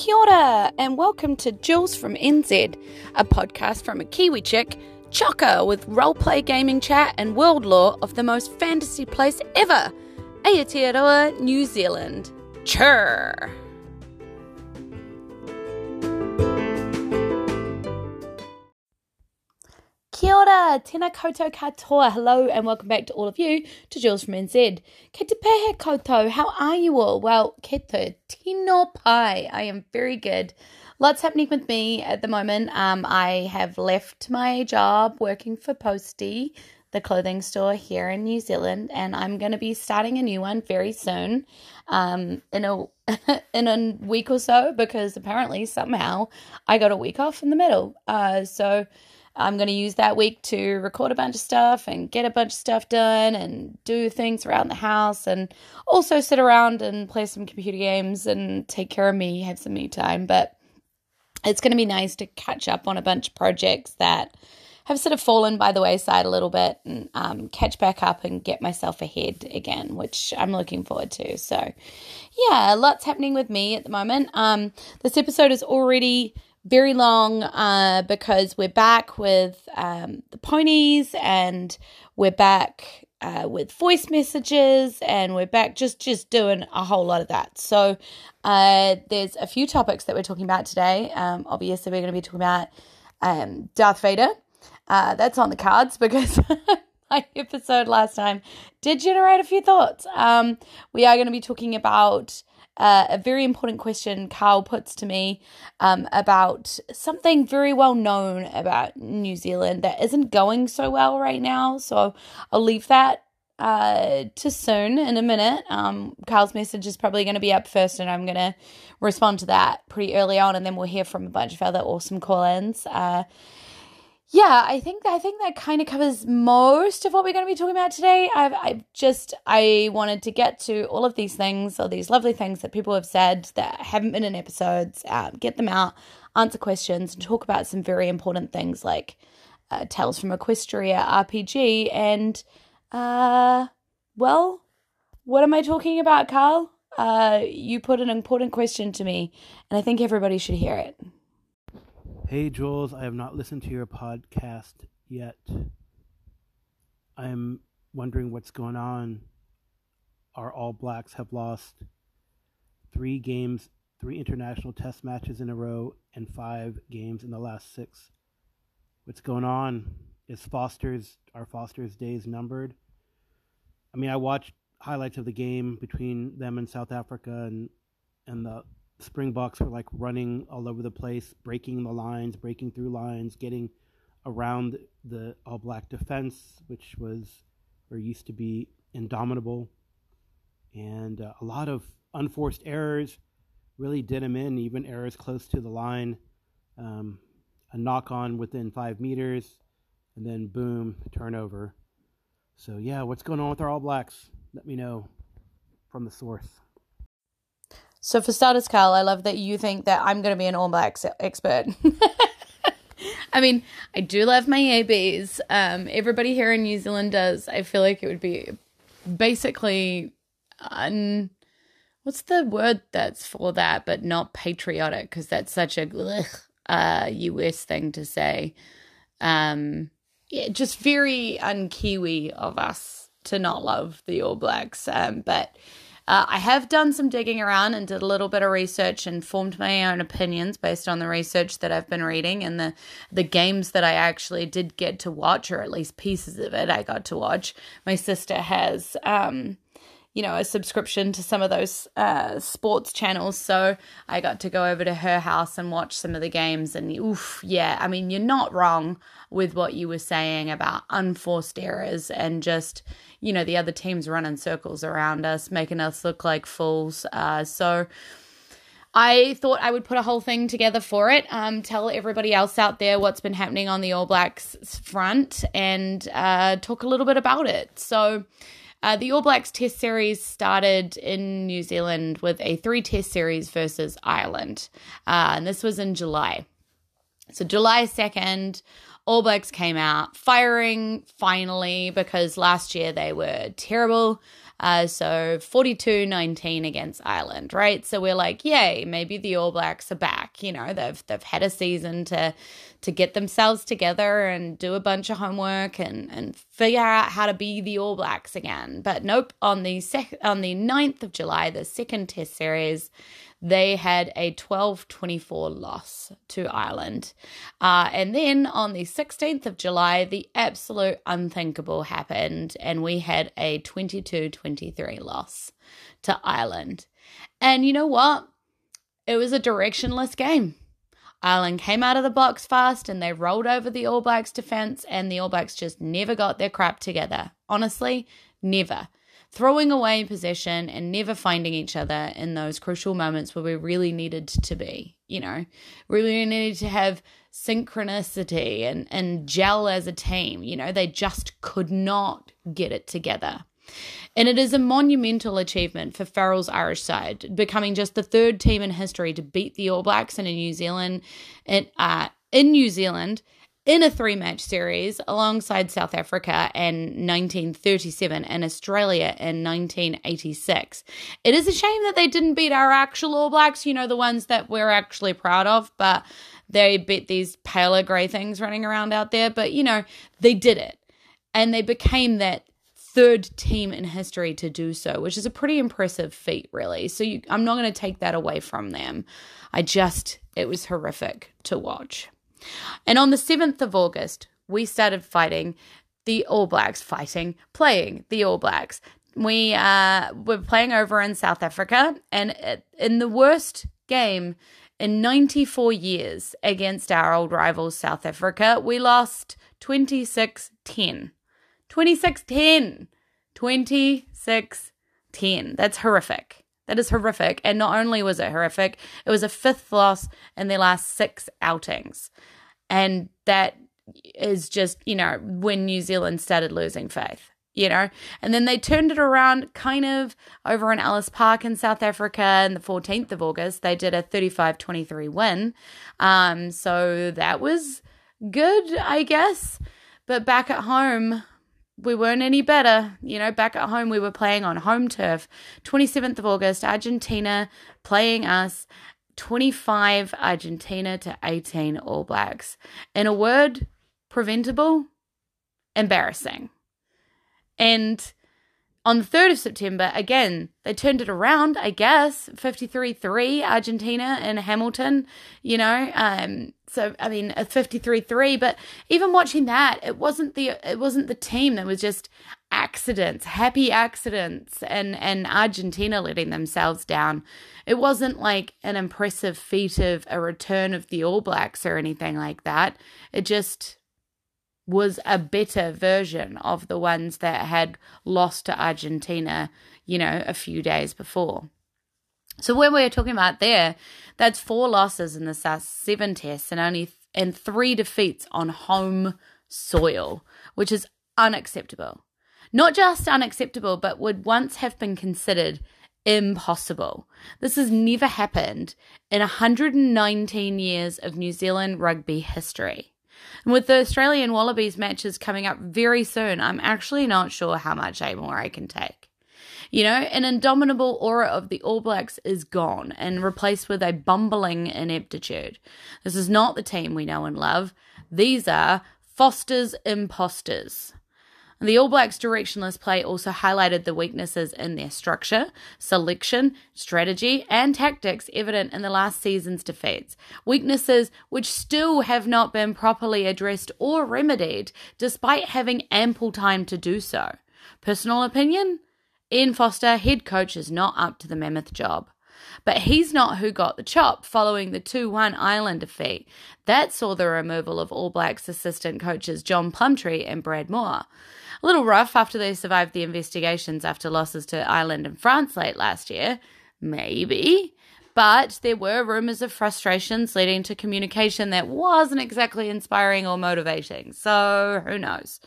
Kia ora, and welcome to Jules from NZ, a podcast from a Kiwi chick, chocker with roleplay gaming chat and world lore of the most fantasy place ever, Aotearoa, New Zealand. Chur! Kia tēnā koutou katoa. Hello and welcome back to all of you to Jules from NZ. Ke te pehe koutou, how are you all? Well, ke te tino pai. I am very good. Lots happening with me at the moment. Um, I have left my job working for Postie, the clothing store here in New Zealand, and I'm going to be starting a new one very soon, um, in a in a week or so, because apparently somehow I got a week off in the middle. Uh, so I'm going to use that week to record a bunch of stuff and get a bunch of stuff done and do things around the house and also sit around and play some computer games and take care of me, have some me time. But it's going to be nice to catch up on a bunch of projects that have sort of fallen by the wayside a little bit and um, catch back up and get myself ahead again, which I'm looking forward to. So, yeah, lots happening with me at the moment. Um, this episode is already very long uh, because we're back with um, the ponies and we're back uh, with voice messages and we're back just just doing a whole lot of that. So uh, there's a few topics that we're talking about today. Um, obviously, we're going to be talking about um, Darth Vader. Uh, that's on the cards because. my episode last time did generate a few thoughts. Um, we are going to be talking about uh, a very important question Carl puts to me um, about something very well known about New Zealand that isn't going so well right now. So I'll leave that uh, to soon in a minute. Um, Carl's message is probably going to be up first, and I'm going to respond to that pretty early on, and then we'll hear from a bunch of other awesome call ins. Uh, yeah, I think I think that kind of covers most of what we're going to be talking about today. I've, I've just I wanted to get to all of these things, all these lovely things that people have said that haven't been in episodes, um, get them out, answer questions, and talk about some very important things like uh, Tails from Equestria RPG and uh, well, what am I talking about, Carl? Uh, you put an important question to me, and I think everybody should hear it. Hey, Jules, I have not listened to your podcast yet. I'm wondering what's going on. Our All Blacks have lost three games, three international test matches in a row, and five games in the last six. What's going on? Is Foster's our Foster's days numbered? I mean, I watched highlights of the game between them and South Africa, and and the Springboks were like running all over the place, breaking the lines, breaking through lines, getting around the All Black defense, which was or used to be indomitable, and uh, a lot of unforced errors really did him in. Even errors close to the line, um, a knock on within five meters, and then boom, turnover. So yeah, what's going on with our All Blacks? Let me know from the source. So for starters, Carl, I love that you think that I'm going to be an All Blacks expert. I mean, I do love my ABs. Um, everybody here in New Zealand does. I feel like it would be basically un. What's the word that's for that, but not patriotic? Because that's such a ugh, uh, US thing to say. Um, yeah, just very un Kiwi of us to not love the All Blacks. Um, but uh, I have done some digging around and did a little bit of research and formed my own opinions based on the research that I've been reading and the the games that I actually did get to watch, or at least pieces of it I got to watch. My sister has. Um, you know, a subscription to some of those uh, sports channels. So I got to go over to her house and watch some of the games. And oof, yeah, I mean, you're not wrong with what you were saying about unforced errors and just, you know, the other teams running circles around us, making us look like fools. Uh, so I thought I would put a whole thing together for it, um, tell everybody else out there what's been happening on the All Blacks front, and uh, talk a little bit about it. So, uh, the All Blacks Test series started in New Zealand with a three Test series versus Ireland, uh, and this was in July. So, July 2nd, All Blacks came out firing finally because last year they were terrible. Uh, so 42 19 against Ireland, right? So we're like, yay, maybe the All Blacks are back. You know, they've they've had a season to to get themselves together and do a bunch of homework and, and figure out how to be the All Blacks again. But nope, on the sec- on the 9th of July, the second test series, they had a 12 24 loss to Ireland. Uh, and then on the 16th of July, the absolute unthinkable happened, and we had a 22 23 loss to Ireland. And you know what? It was a directionless game. Ireland came out of the blocks fast and they rolled over the All Blacks defense, and the All Blacks just never got their crap together. Honestly, never throwing away possession and never finding each other in those crucial moments where we really needed to be, you know, really needed to have synchronicity and, and gel as a team. You know, they just could not get it together. And it is a monumental achievement for Farrell's Irish side, becoming just the third team in history to beat the All Blacks in New Zealand in, uh, in New Zealand in a three match series alongside South Africa in 1937 and Australia in 1986. It is a shame that they didn't beat our actual All Blacks, you know, the ones that we're actually proud of, but they beat these paler grey things running around out there. But, you know, they did it. And they became that third team in history to do so, which is a pretty impressive feat, really. So you, I'm not going to take that away from them. I just, it was horrific to watch. And on the 7th of August, we started fighting the All Blacks, fighting, playing the All Blacks. We uh, were playing over in South Africa, and in the worst game in 94 years against our old rivals, South Africa, we lost 26 10. 26 10. 26 10. That's horrific. That is horrific. And not only was it horrific, it was a fifth loss in their last six outings. And that is just, you know, when New Zealand started losing faith, you know. And then they turned it around kind of over in Ellis Park in South Africa on the 14th of August. They did a 35 23 win. Um, so that was good, I guess. But back at home, we weren't any better. You know, back at home, we were playing on home turf. 27th of August, Argentina playing us 25 Argentina to 18 All Blacks. In a word, preventable, embarrassing. And on the 3rd of September, again, they turned it around, I guess, 53 3 Argentina and Hamilton, you know. Um, so I mean, a 53 3, but even watching that, it wasn't the it wasn't the team that was just accidents, happy accidents, and, and Argentina letting themselves down. It wasn't like an impressive feat of a return of the All Blacks or anything like that. It just was a better version of the ones that had lost to Argentina, you know, a few days before. So when we are talking about there, that's four losses in the last seven tests and only th- and three defeats on home soil, which is unacceptable. Not just unacceptable, but would once have been considered impossible. This has never happened in 119 years of New Zealand rugby history. And with the Australian Wallabies matches coming up very soon, I'm actually not sure how much more I can take. You know, an indomitable aura of the All Blacks is gone and replaced with a bumbling ineptitude. This is not the team we know and love. These are Foster's imposters. The All Blacks' directionless play also highlighted the weaknesses in their structure, selection, strategy, and tactics evident in the last season's defeats. Weaknesses which still have not been properly addressed or remedied, despite having ample time to do so. Personal opinion? Ian Foster, head coach, is not up to the mammoth job. But he's not who got the chop following the 2 1 Ireland defeat. That saw the removal of All Blacks assistant coaches John Plumtree and Brad Mooar. A little rough after they survived the investigations after losses to Ireland and France late last year. Maybe. But there were rumours of frustrations leading to communication that wasn't exactly inspiring or motivating. So who knows?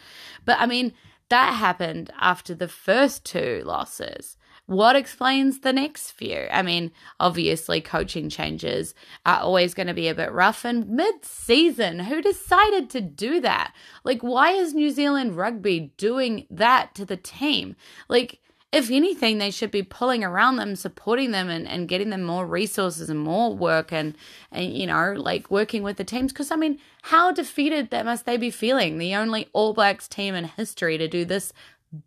But I mean, that happened after the first two losses what explains the next few? I mean, obviously, coaching changes are always going to be a bit rough. And mid season, who decided to do that? Like, why is New Zealand rugby doing that to the team? Like, if anything, they should be pulling around them, supporting them, and, and getting them more resources and more work, and and you know, like working with the teams. Because I mean, how defeated that must they be feeling? The only All Blacks team in history to do this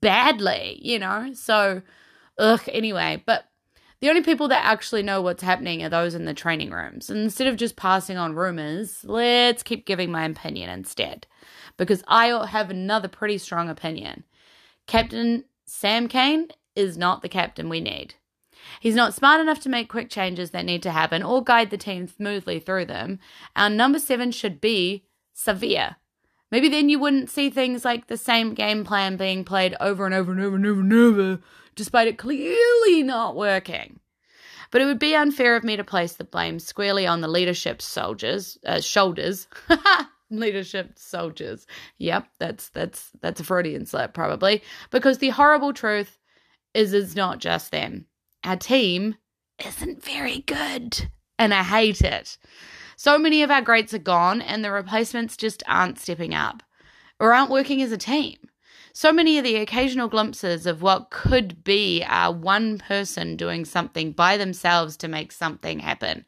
badly, you know. So, ugh. Anyway, but the only people that actually know what's happening are those in the training rooms. And instead of just passing on rumors, let's keep giving my opinion instead, because I have another pretty strong opinion. Captain Sam Cane is not the captain we need. He's not smart enough to make quick changes that need to happen or guide the team smoothly through them. Our number seven should be Savea. Maybe then you wouldn't see things like the same game plan being played over and over and over and over and over, despite it clearly not working. But it would be unfair of me to place the blame squarely on the leadership soldiers uh, shoulders. leadership soldiers. Yep, that's that's that's a Freudian slip probably because the horrible truth is it's not just them. Our team isn't very good, and I hate it. So many of our greats are gone, and the replacements just aren't stepping up or aren't working as a team. So many of the occasional glimpses of what could be are one person doing something by themselves to make something happen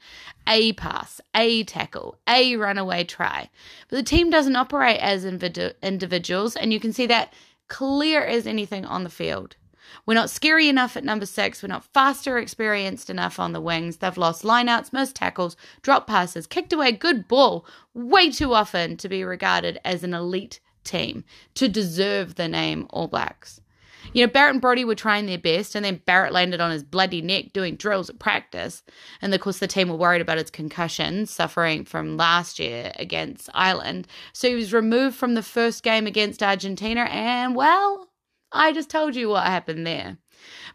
a pass, a tackle, a runaway try. But the team doesn't operate as individuals, and you can see that clear as anything on the field. We're not scary enough at number six. We're not fast or experienced enough on the wings. They've lost lineouts, missed tackles, dropped passes, kicked away good ball way too often to be regarded as an elite team to deserve the name All Blacks. You know, Barrett and Brodie were trying their best, and then Barrett landed on his bloody neck doing drills at practice. And of course, the team were worried about his concussion, suffering from last year against Ireland. So he was removed from the first game against Argentina, and well, I just told you what happened there.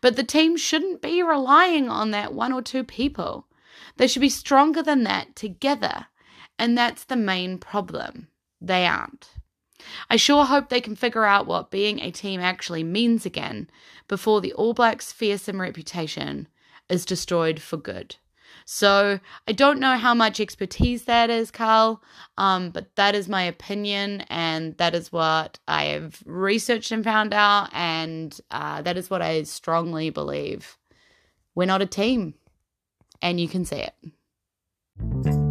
But the team shouldn't be relying on that one or two people. They should be stronger than that together. And that's the main problem. They aren't. I sure hope they can figure out what being a team actually means again before the All Blacks' fearsome reputation is destroyed for good. So I don't know how much expertise that is, Carl, um, but that is my opinion, and that is what I have researched and found out, and uh, that is what I strongly believe. We're not a team, and you can see it.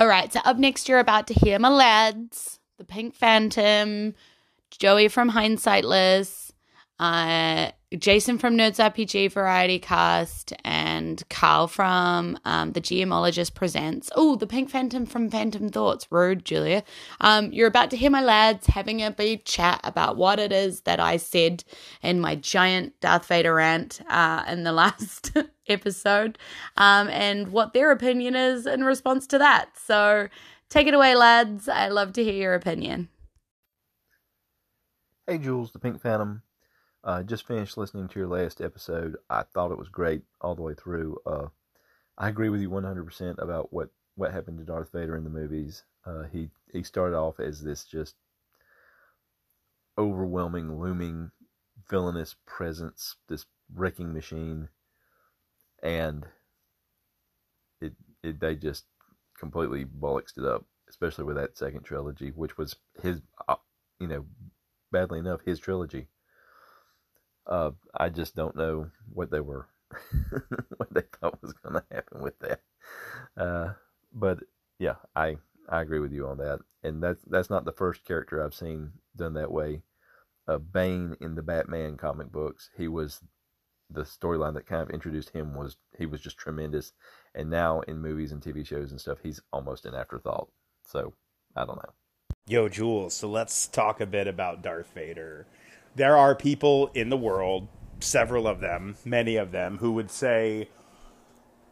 All right, so up next, you're about to hear my lads, the Pink Phantom, Joey from Hindsightless, uh, Jason from Nerds RPG Variety Cast, and Carl from um, The Geomologist Presents. Oh, the Pink Phantom from Phantom Thoughts. Rude, Julia. Um, you're about to hear my lads having a big chat about what it is that I said in my giant Darth Vader rant uh, in the last episode um, and what their opinion is in response to that. So take it away, lads. I love to hear your opinion. Hey, Jules, the Pink Phantom. Uh, just finished listening to your last episode. I thought it was great all the way through. Uh, I agree with you 100% about what, what happened to Darth Vader in the movies. Uh, he he started off as this just overwhelming, looming, villainous presence, this wrecking machine, and it, it they just completely bollocksed it up, especially with that second trilogy, which was his, uh, you know, badly enough his trilogy. Uh, I just don't know what they were, what they thought was going to happen with that. Uh, but yeah, I I agree with you on that, and that's that's not the first character I've seen done that way. Uh, Bane in the Batman comic books, he was the storyline that kind of introduced him was he was just tremendous, and now in movies and TV shows and stuff, he's almost an afterthought. So I don't know. Yo, Jules. So let's talk a bit about Darth Vader there are people in the world, several of them, many of them, who would say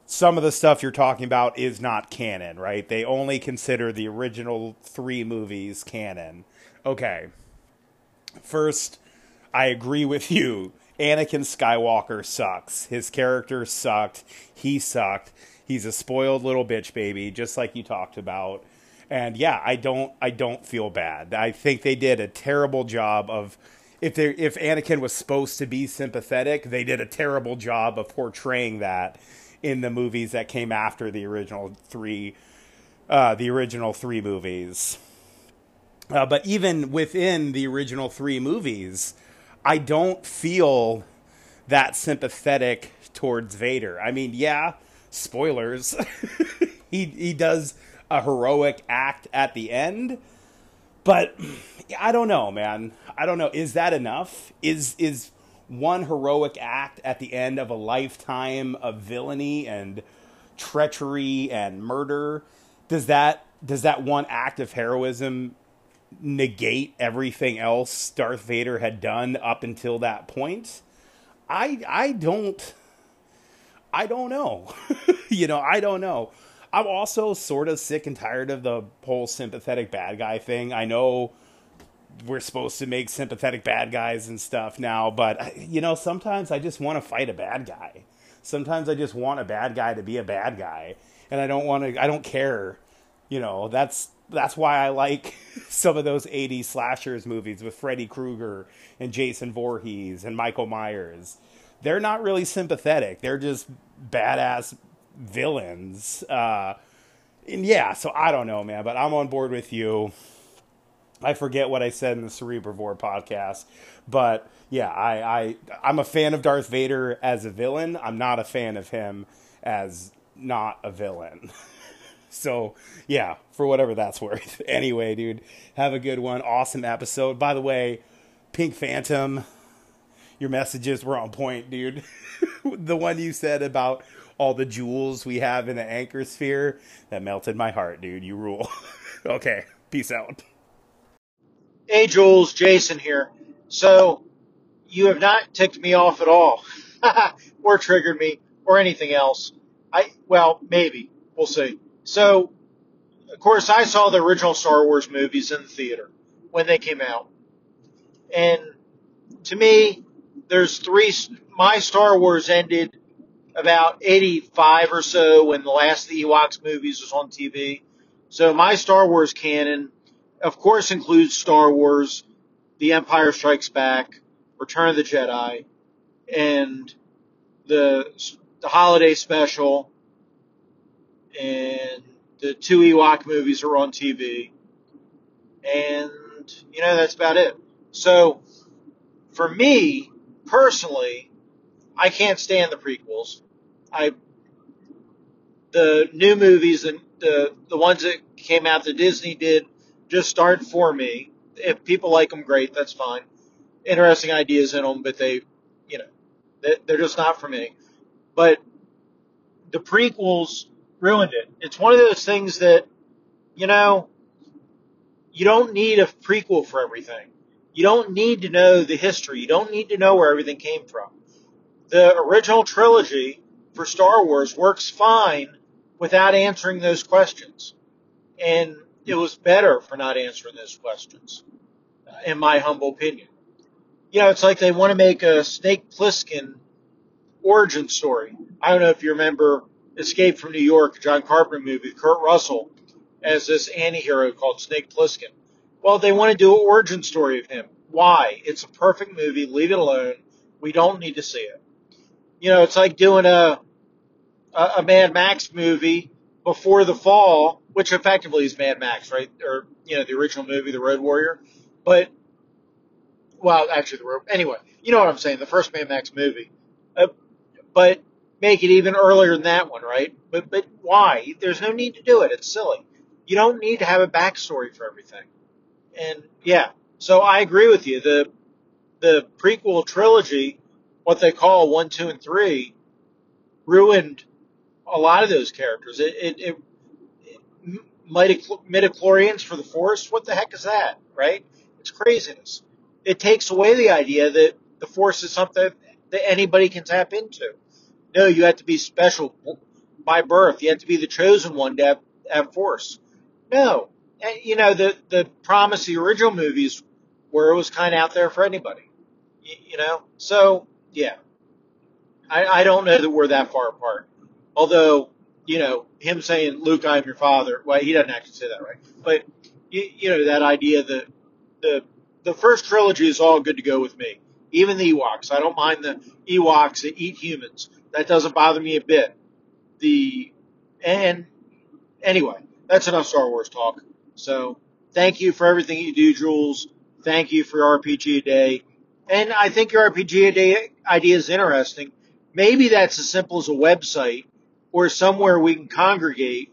some of the stuff you're talking about is not canon, right? They only consider the original three movies canon. Okay. First, I agree with you. Anakin Skywalker sucks. His character sucked. He sucked. He's a spoiled little bitch baby, just like you talked about. And yeah, I don't I don't feel bad. I think they did a terrible job of if they if Anakin was supposed to be sympathetic, they did a terrible job of portraying that in the movies that came after the original three uh, the original three movies. Uh, but even within the original three movies, I don't feel that sympathetic towards Vader. I mean, yeah, spoilers. he he does a heroic act at the end, but I don't know, man. I don't know. Is that enough? Is is one heroic act at the end of a lifetime of villainy and treachery and murder? Does that does that one act of heroism negate everything else Darth Vader had done up until that point? I I don't I don't know. you know, I don't know. I'm also sort of sick and tired of the whole sympathetic bad guy thing. I know we're supposed to make sympathetic bad guys and stuff now, but you know, sometimes I just want to fight a bad guy. Sometimes I just want a bad guy to be a bad guy, and I don't want to. I don't care. You know, that's that's why I like some of those 80s slashers movies with Freddy Krueger and Jason Voorhees and Michael Myers. They're not really sympathetic. They're just badass villains. Uh, and yeah, so I don't know, man, but I'm on board with you. I forget what I said in the Cerebrivore podcast, but yeah, I, I I'm a fan of Darth Vader as a villain. I'm not a fan of him as not a villain. so yeah, for whatever that's worth. Anyway, dude, have a good one. Awesome episode. By the way, Pink Phantom, your messages were on point, dude. the one you said about all the jewels we have in the anchor sphere that melted my heart, dude. You rule. okay, peace out. Hey, Jules, Jason here. So, you have not ticked me off at all, or triggered me, or anything else. I well, maybe we'll see. So, of course, I saw the original Star Wars movies in the theater when they came out, and to me, there's three. My Star Wars ended about 85 or so when the last of the Ewoks movies was on TV. So my Star Wars canon of course, includes Star Wars, The Empire Strikes Back, Return of the Jedi, and the the holiday special, and the two Ewok movies are on TV, and you know that's about it. So, for me personally, I can't stand the prequels. I the new movies and the the ones that came out that Disney did just start for me. If people like them, great, that's fine. Interesting ideas in them, but they, you know, they're just not for me. But the prequels ruined it. It's one of those things that, you know, you don't need a prequel for everything. You don't need to know the history. You don't need to know where everything came from. The original trilogy for Star Wars works fine without answering those questions. And it was better for not answering those questions, in my humble opinion. You know, it's like they want to make a Snake Plissken origin story. I don't know if you remember Escape from New York, John Carpenter movie, Kurt Russell as this anti-hero called Snake Plissken. Well, they want to do an origin story of him. Why? It's a perfect movie. Leave it alone. We don't need to see it. You know, it's like doing a a, a Mad Max movie before the fall which effectively is Mad Max, right? Or you know, the original movie, The Road Warrior. But well, actually, the road. Anyway, you know what I'm saying? The first Mad Max movie, uh, but make it even earlier than that one, right? But but why? There's no need to do it. It's silly. You don't need to have a backstory for everything. And yeah, so I agree with you. The the prequel trilogy, what they call one, two, and three, ruined a lot of those characters. It it, it midichlorians for the Force. What the heck is that, right? It's craziness. It takes away the idea that the Force is something that anybody can tap into. No, you have to be special by birth. You have to be the chosen one to have, have Force. No. You know, the, the promise of the original movies where it was kind of out there for anybody. You, you know? So, yeah. I, I don't know that we're that far apart. Although, you know, him saying, Luke, I am your father. Well, he doesn't actually say that, right? But, you, you know, that idea that the, the first trilogy is all good to go with me. Even the Ewoks. I don't mind the Ewoks that eat humans. That doesn't bother me a bit. The, and anyway, that's enough Star Wars talk. So thank you for everything you do, Jules. Thank you for RPG a day. And I think your RPG a day idea is interesting. Maybe that's as simple as a website or somewhere we can congregate.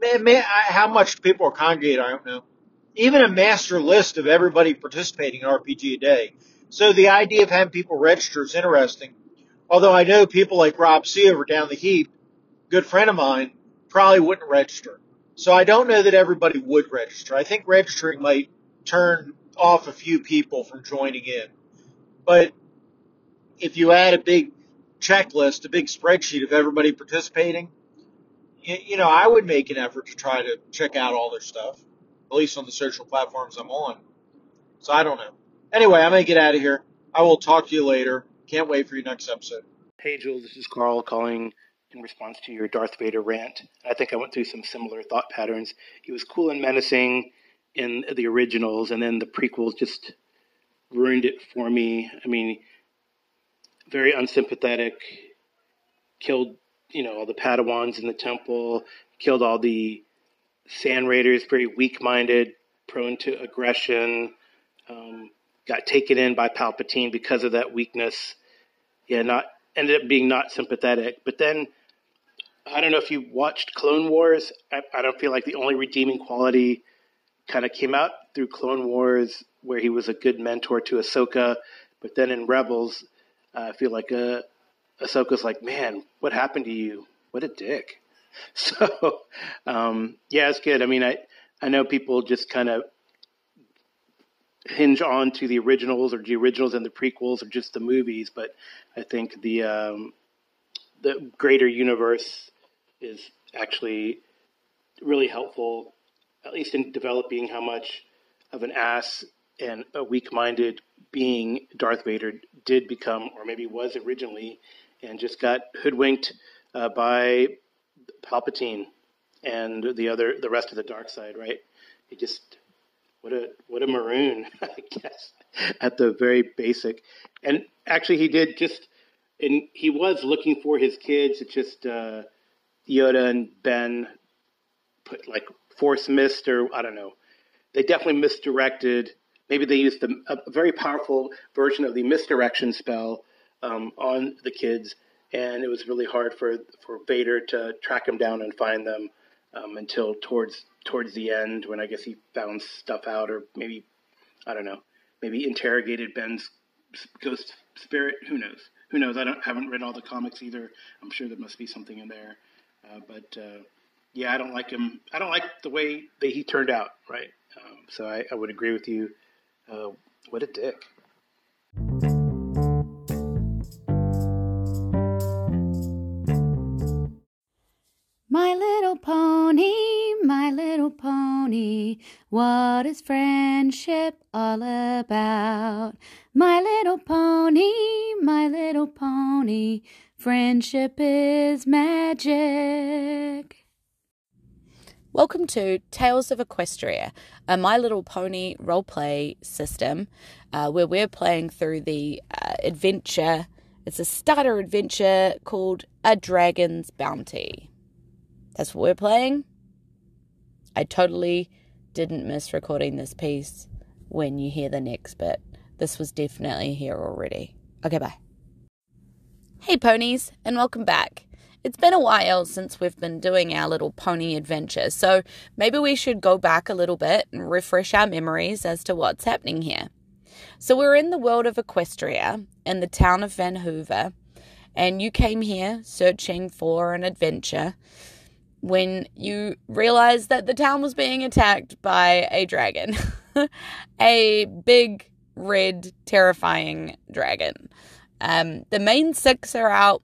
How much people are congregate, I don't know. Even a master list of everybody participating in RPG a day. So the idea of having people register is interesting. Although I know people like Rob C over down the heap, good friend of mine, probably wouldn't register. So I don't know that everybody would register. I think registering might turn off a few people from joining in. But if you add a big checklist, a big spreadsheet of everybody participating, you know, I would make an effort to try to check out all their stuff, at least on the social platforms I'm on. So I don't know. Anyway, I'm going to get out of here. I will talk to you later. Can't wait for your next episode. Hey, Jules, this is Carl calling in response to your Darth Vader rant. I think I went through some similar thought patterns. He was cool and menacing in the originals, and then the prequels just ruined it for me. I mean, very unsympathetic, killed, you know, all the Padawans in the temple, killed all the Sand Raiders, very weak minded, prone to aggression, um, got taken in by Palpatine because of that weakness. Yeah, not ended up being not sympathetic. But then I don't know if you watched Clone Wars. I, I don't feel like the only redeeming quality kind of came out through Clone Wars, where he was a good mentor to Ahsoka. But then in Rebels, uh, I feel like uh, Ahsoka's like, man, what happened to you? What a dick. So, um, yeah, it's good. I mean, I, I know people just kind of hinge on to the originals or the originals and the prequels or just the movies, but I think the um, the greater universe is actually really helpful, at least in developing how much of an ass and a weak-minded being Darth Vader did become, or maybe was originally, and just got hoodwinked uh, by Palpatine and the other, the rest of the dark side. Right? He just what a what a maroon, I guess, at the very basic. And actually, he did just, and he was looking for his kids. It just uh, Yoda and Ben put like force mist or I don't know. They definitely misdirected. Maybe they used the, a very powerful version of the misdirection spell um, on the kids, and it was really hard for for Vader to track them down and find them um, until towards towards the end when I guess he found stuff out, or maybe I don't know, maybe interrogated Ben's ghost spirit. Who knows? Who knows? I don't haven't read all the comics either. I'm sure there must be something in there, but uh, yeah, I don't like him. I don't like the way that he turned out. Right. Um, so I, I, would agree with you. Uh, what a dick. My little pony, my little pony, what is friendship all about? My little pony, my little pony, friendship is magic. Welcome to Tails of Equestria, a My Little Pony roleplay system uh, where we're playing through the uh, adventure. It's a starter adventure called A Dragon's Bounty. That's what we're playing. I totally didn't miss recording this piece when you hear the next bit. This was definitely here already. Okay, bye. Hey, ponies, and welcome back. It's been a while since we've been doing our little pony adventure, so maybe we should go back a little bit and refresh our memories as to what's happening here. So, we're in the world of Equestria in the town of Vanhoover, and you came here searching for an adventure when you realized that the town was being attacked by a dragon. a big, red, terrifying dragon. Um, the main six are out,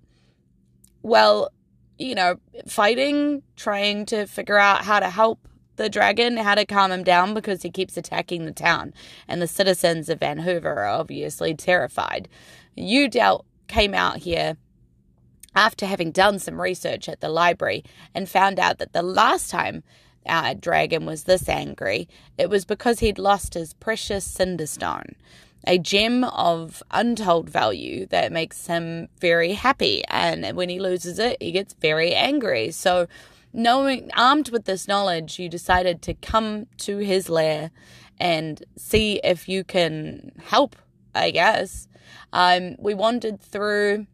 well, you know, fighting, trying to figure out how to help the dragon, how to calm him down because he keeps attacking the town. And the citizens of Vanhoover are obviously terrified. You dealt, came out here after having done some research at the library and found out that the last time our dragon was this angry, it was because he'd lost his precious Cinderstone, a gem of untold value that makes him very happy. And when he loses it, he gets very angry. So, knowing, armed with this knowledge, you decided to come to his lair and see if you can help, I guess. Um, we wandered through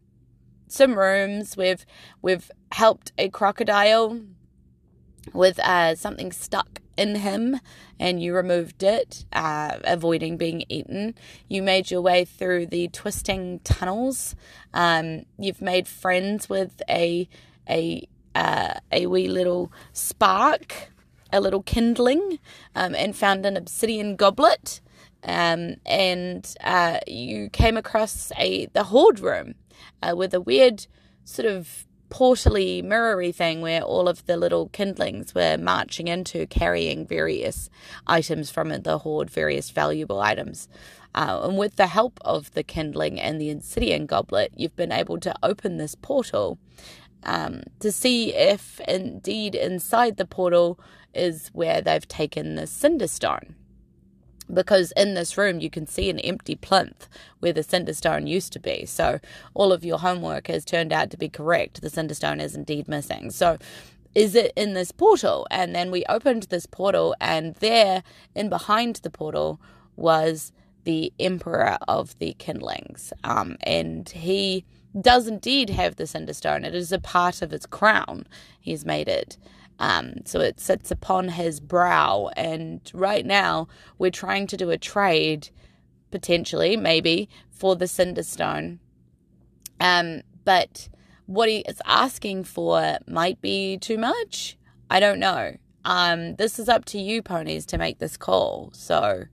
some rooms. We've we've helped a crocodile with uh, something stuck in him, and you removed it, uh, avoiding being eaten. You made your way through the twisting tunnels. Um, you've made friends with a a uh, a wee little spark, a little kindling, um, and found an obsidian goblet. Um, and uh, you came across a the hoard room uh, with a weird sort of portally mirrory thing where all of the little kindlings were marching into carrying various items from the hoard, various valuable items. Uh, and with the help of the kindling and the obsidian goblet, you've been able to open this portal um, to see if indeed inside the portal is where they've taken the cinderstone because in this room you can see an empty plinth where the cinderstone used to be. So all of your homework has turned out to be correct. The cinderstone is indeed missing. So is it in this portal? And then we opened this portal, and there, in behind the portal, was the emperor of the kindlings. Um, and he does indeed have the cinderstone. It is a part of his crown. He's made it. Um, so it sits upon his brow. And right now, we're trying to do a trade, potentially, maybe, for the Cinderstone. Um, but what he is asking for might be too much. I don't know. Um, this is up to you, ponies, to make this call. So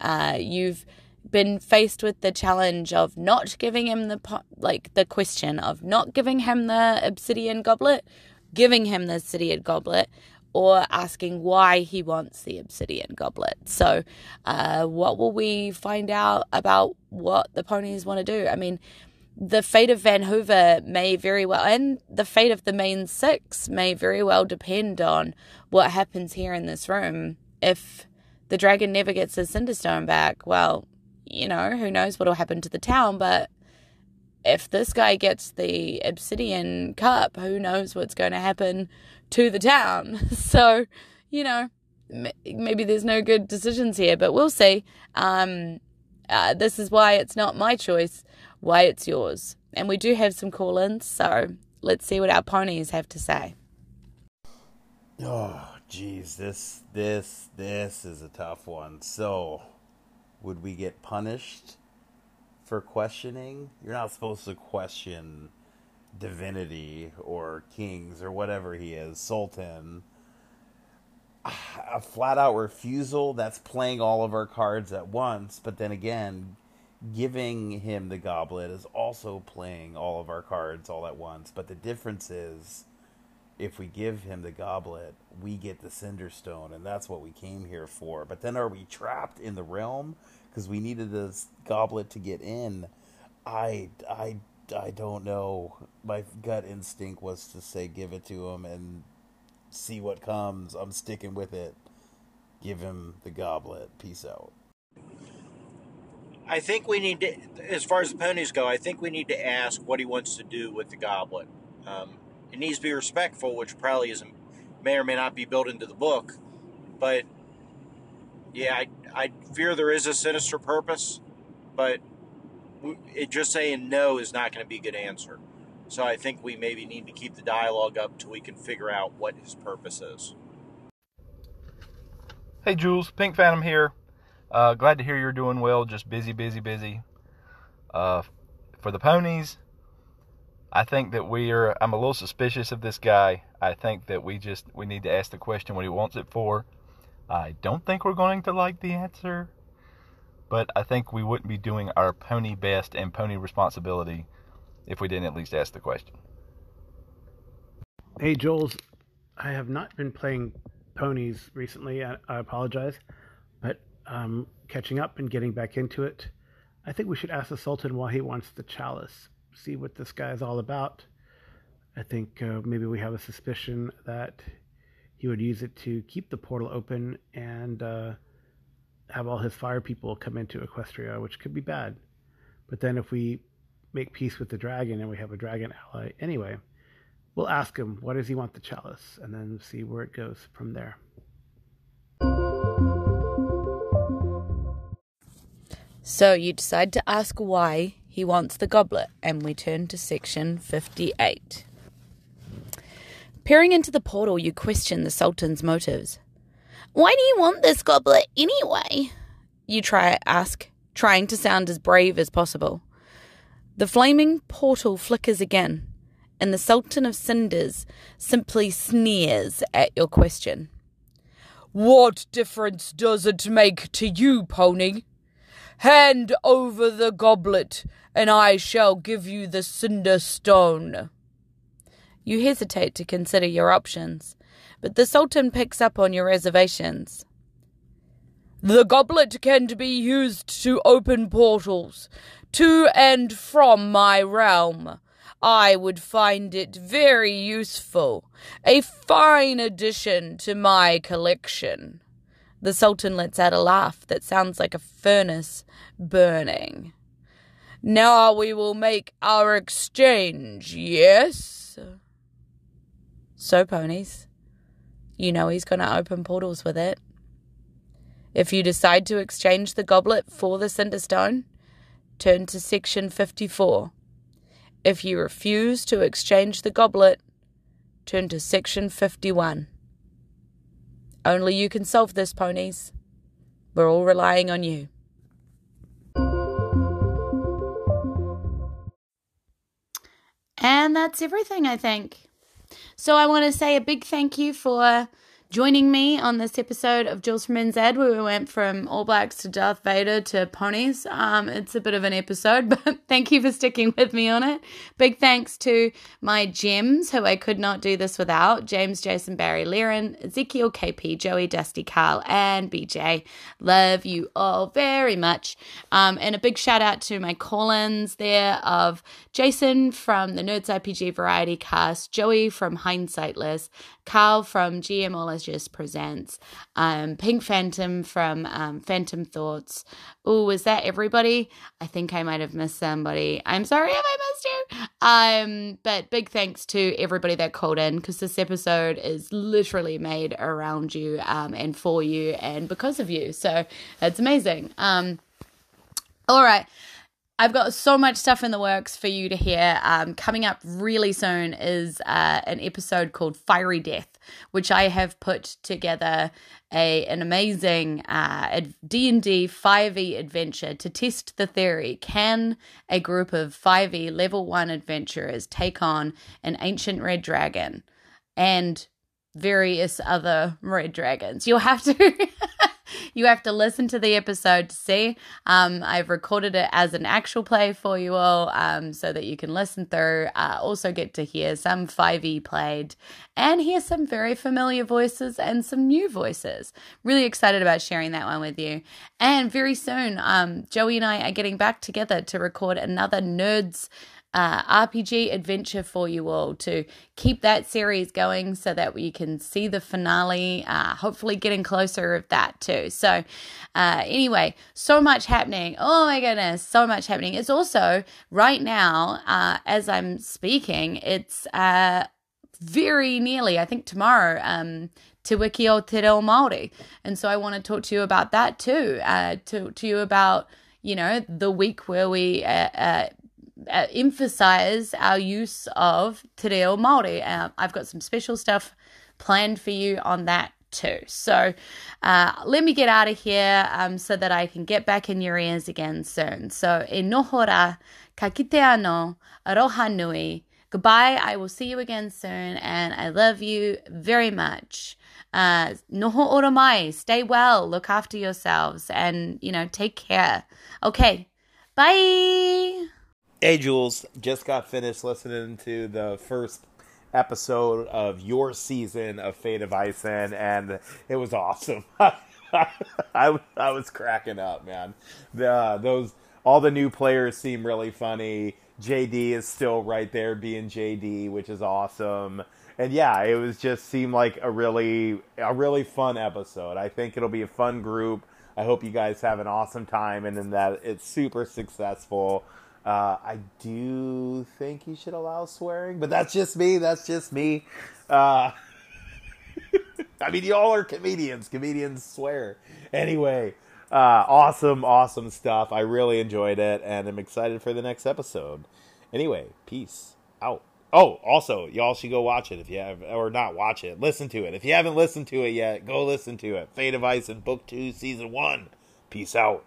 uh, you've been faced with the challenge of not giving him the like the question of not giving him the obsidian goblet giving him the obsidian goblet or asking why he wants the obsidian goblet. So, uh, what will we find out about what the ponies want to do? I mean, the fate of Vanhoover may very well, and the fate of the main six may very well depend on what happens here in this room. If the dragon never gets his Cinderstone back, well, you know, who knows what will happen to the town, but if this guy gets the obsidian cup, who knows what's going to happen to the town? So, you know, maybe there's no good decisions here, but we'll see. Um, uh, this is why it's not my choice, why it's yours. And we do have some call ins, so let's see what our ponies have to say. Oh, geez, this, this, this is a tough one. So, would we get punished for questioning. You're not supposed to question divinity or kings or whatever he is, sultan. A flat out refusal, that's playing all of our cards at once, but then again, giving him the goblet is also playing all of our cards all at once. But the difference is if we give him the goblet, we get the Cinderstone, and that's what we came here for. But then are we trapped in the realm? Because we needed this goblet to get in. I, I, I don't know. My gut instinct was to say give it to him and see what comes. I'm sticking with it. Give him the goblet. Peace out. I think we need to, as far as the ponies go, I think we need to ask what he wants to do with the goblet. Um, it needs to be respectful, which probably isn't, may or may not be built into the book, but yeah, I, I fear there is a sinister purpose, but it just saying no is not going to be a good answer. So I think we maybe need to keep the dialogue up till we can figure out what his purpose is. Hey Jules, Pink Phantom here. Uh, glad to hear you're doing well. Just busy, busy, busy. Uh, for the ponies, I think that we are. I'm a little suspicious of this guy. I think that we just we need to ask the question what he wants it for. I don't think we're going to like the answer, but I think we wouldn't be doing our pony best and pony responsibility if we didn't at least ask the question. Hey, Jules, I have not been playing ponies recently. I, I apologize, but um, catching up and getting back into it. I think we should ask the Sultan why he wants the chalice. See what this guy is all about. I think uh, maybe we have a suspicion that he would use it to keep the portal open and uh, have all his fire people come into Equestria, which could be bad. But then if we make peace with the dragon and we have a dragon ally anyway, we'll ask him what does he want the chalice, and then see where it goes from there. So you decide to ask why he wants the goblet, and we turn to section 58. Peering into the portal, you question the Sultan's motives. Why do you want this goblet anyway? You try ask, trying to sound as brave as possible. The flaming portal flickers again, and the Sultan of Cinders simply sneers at your question. What difference does it make to you, pony? Hand over the goblet, and I shall give you the cinder stone. You hesitate to consider your options, but the Sultan picks up on your reservations. The goblet can be used to open portals to and from my realm. I would find it very useful, a fine addition to my collection. The Sultan lets out a laugh that sounds like a furnace burning. Now we will make our exchange, yes? So, ponies, you know he's going to open portals with it. If you decide to exchange the goblet for the Cinderstone, turn to section 54. If you refuse to exchange the goblet, turn to section 51. Only you can solve this, ponies. We're all relying on you. And that's everything, I think. So I want to say a big thank you for joining me on this episode of Jules from NZ, where we went from All Blacks to Darth Vader to ponies. Um, it's a bit of an episode, but thank you for sticking with me on it. Big thanks to my gems, who I could not do this without James, Jason, Barry, Laren, Ezekiel, KP, Joey, Dusty, Carl, and BJ. Love you all very much. Um, and a big shout out to my call ins there of Jason from the Nerds RPG Variety Cast, Joey from Hindsightless, Carl from GMologist Presents, um, Pink Phantom from um, Phantom Thoughts. Oh, was that everybody? I think I might have missed somebody. I'm sorry if I missed you. Um, but big thanks to everybody that called in because this episode is literally made around you um, and for you and because of you. So it's amazing. Um, all right. I've got so much stuff in the works for you to hear. Um, coming up really soon is uh, an episode called Fiery Death, which I have put together a an amazing uh, D and D five E adventure to test the theory: Can a group of five E level one adventurers take on an ancient red dragon and various other red dragons? You'll have to. you have to listen to the episode to see. Um, I've recorded it as an actual play for you all um, so that you can listen through. Uh, also, get to hear some 5e played and hear some very familiar voices and some new voices. Really excited about sharing that one with you. And very soon, um, Joey and I are getting back together to record another Nerds uh, RPG adventure for you all to keep that series going so that we can see the finale, uh, hopefully getting closer of that too. So, uh, anyway, so much happening. Oh my goodness, so much happening. It's also right now, uh, as I'm speaking, it's uh, very nearly, I think tomorrow, um, Te Wiki o Te Reo Māori. And so I want to talk to you about that too, uh, to, to you about, you know, the week where we uh, uh, uh, emphasize our use of Te Reo Māori. Uh, I've got some special stuff planned for you on that too. So uh, let me get out of here um, so that I can get back in your ears again soon. So e noho rā, ka kite anō, aroha nui. Goodbye. I will see you again soon, and I love you very much. Uh, noho ora mai. Stay well. Look after yourselves, and you know, take care. Okay. Bye. Hey, Jules, just got finished listening to the first episode of your season of Fate of Ison, and it was awesome. I, I was cracking up, man. The, uh, those all the new players seem really funny. JD is still right there being JD, which is awesome. And yeah, it was just seemed like a really a really fun episode. I think it'll be a fun group. I hope you guys have an awesome time and in that it's super successful. Uh, I do think you should allow swearing, but that's just me. That's just me. Uh, I mean, y'all are comedians. Comedians swear. Anyway, uh, awesome, awesome stuff. I really enjoyed it, and I'm excited for the next episode. Anyway, peace out. Oh, also, y'all should go watch it if you have, or not watch it, listen to it. If you haven't listened to it yet, go listen to it. Fate of Ison Book 2, Season 1. Peace out.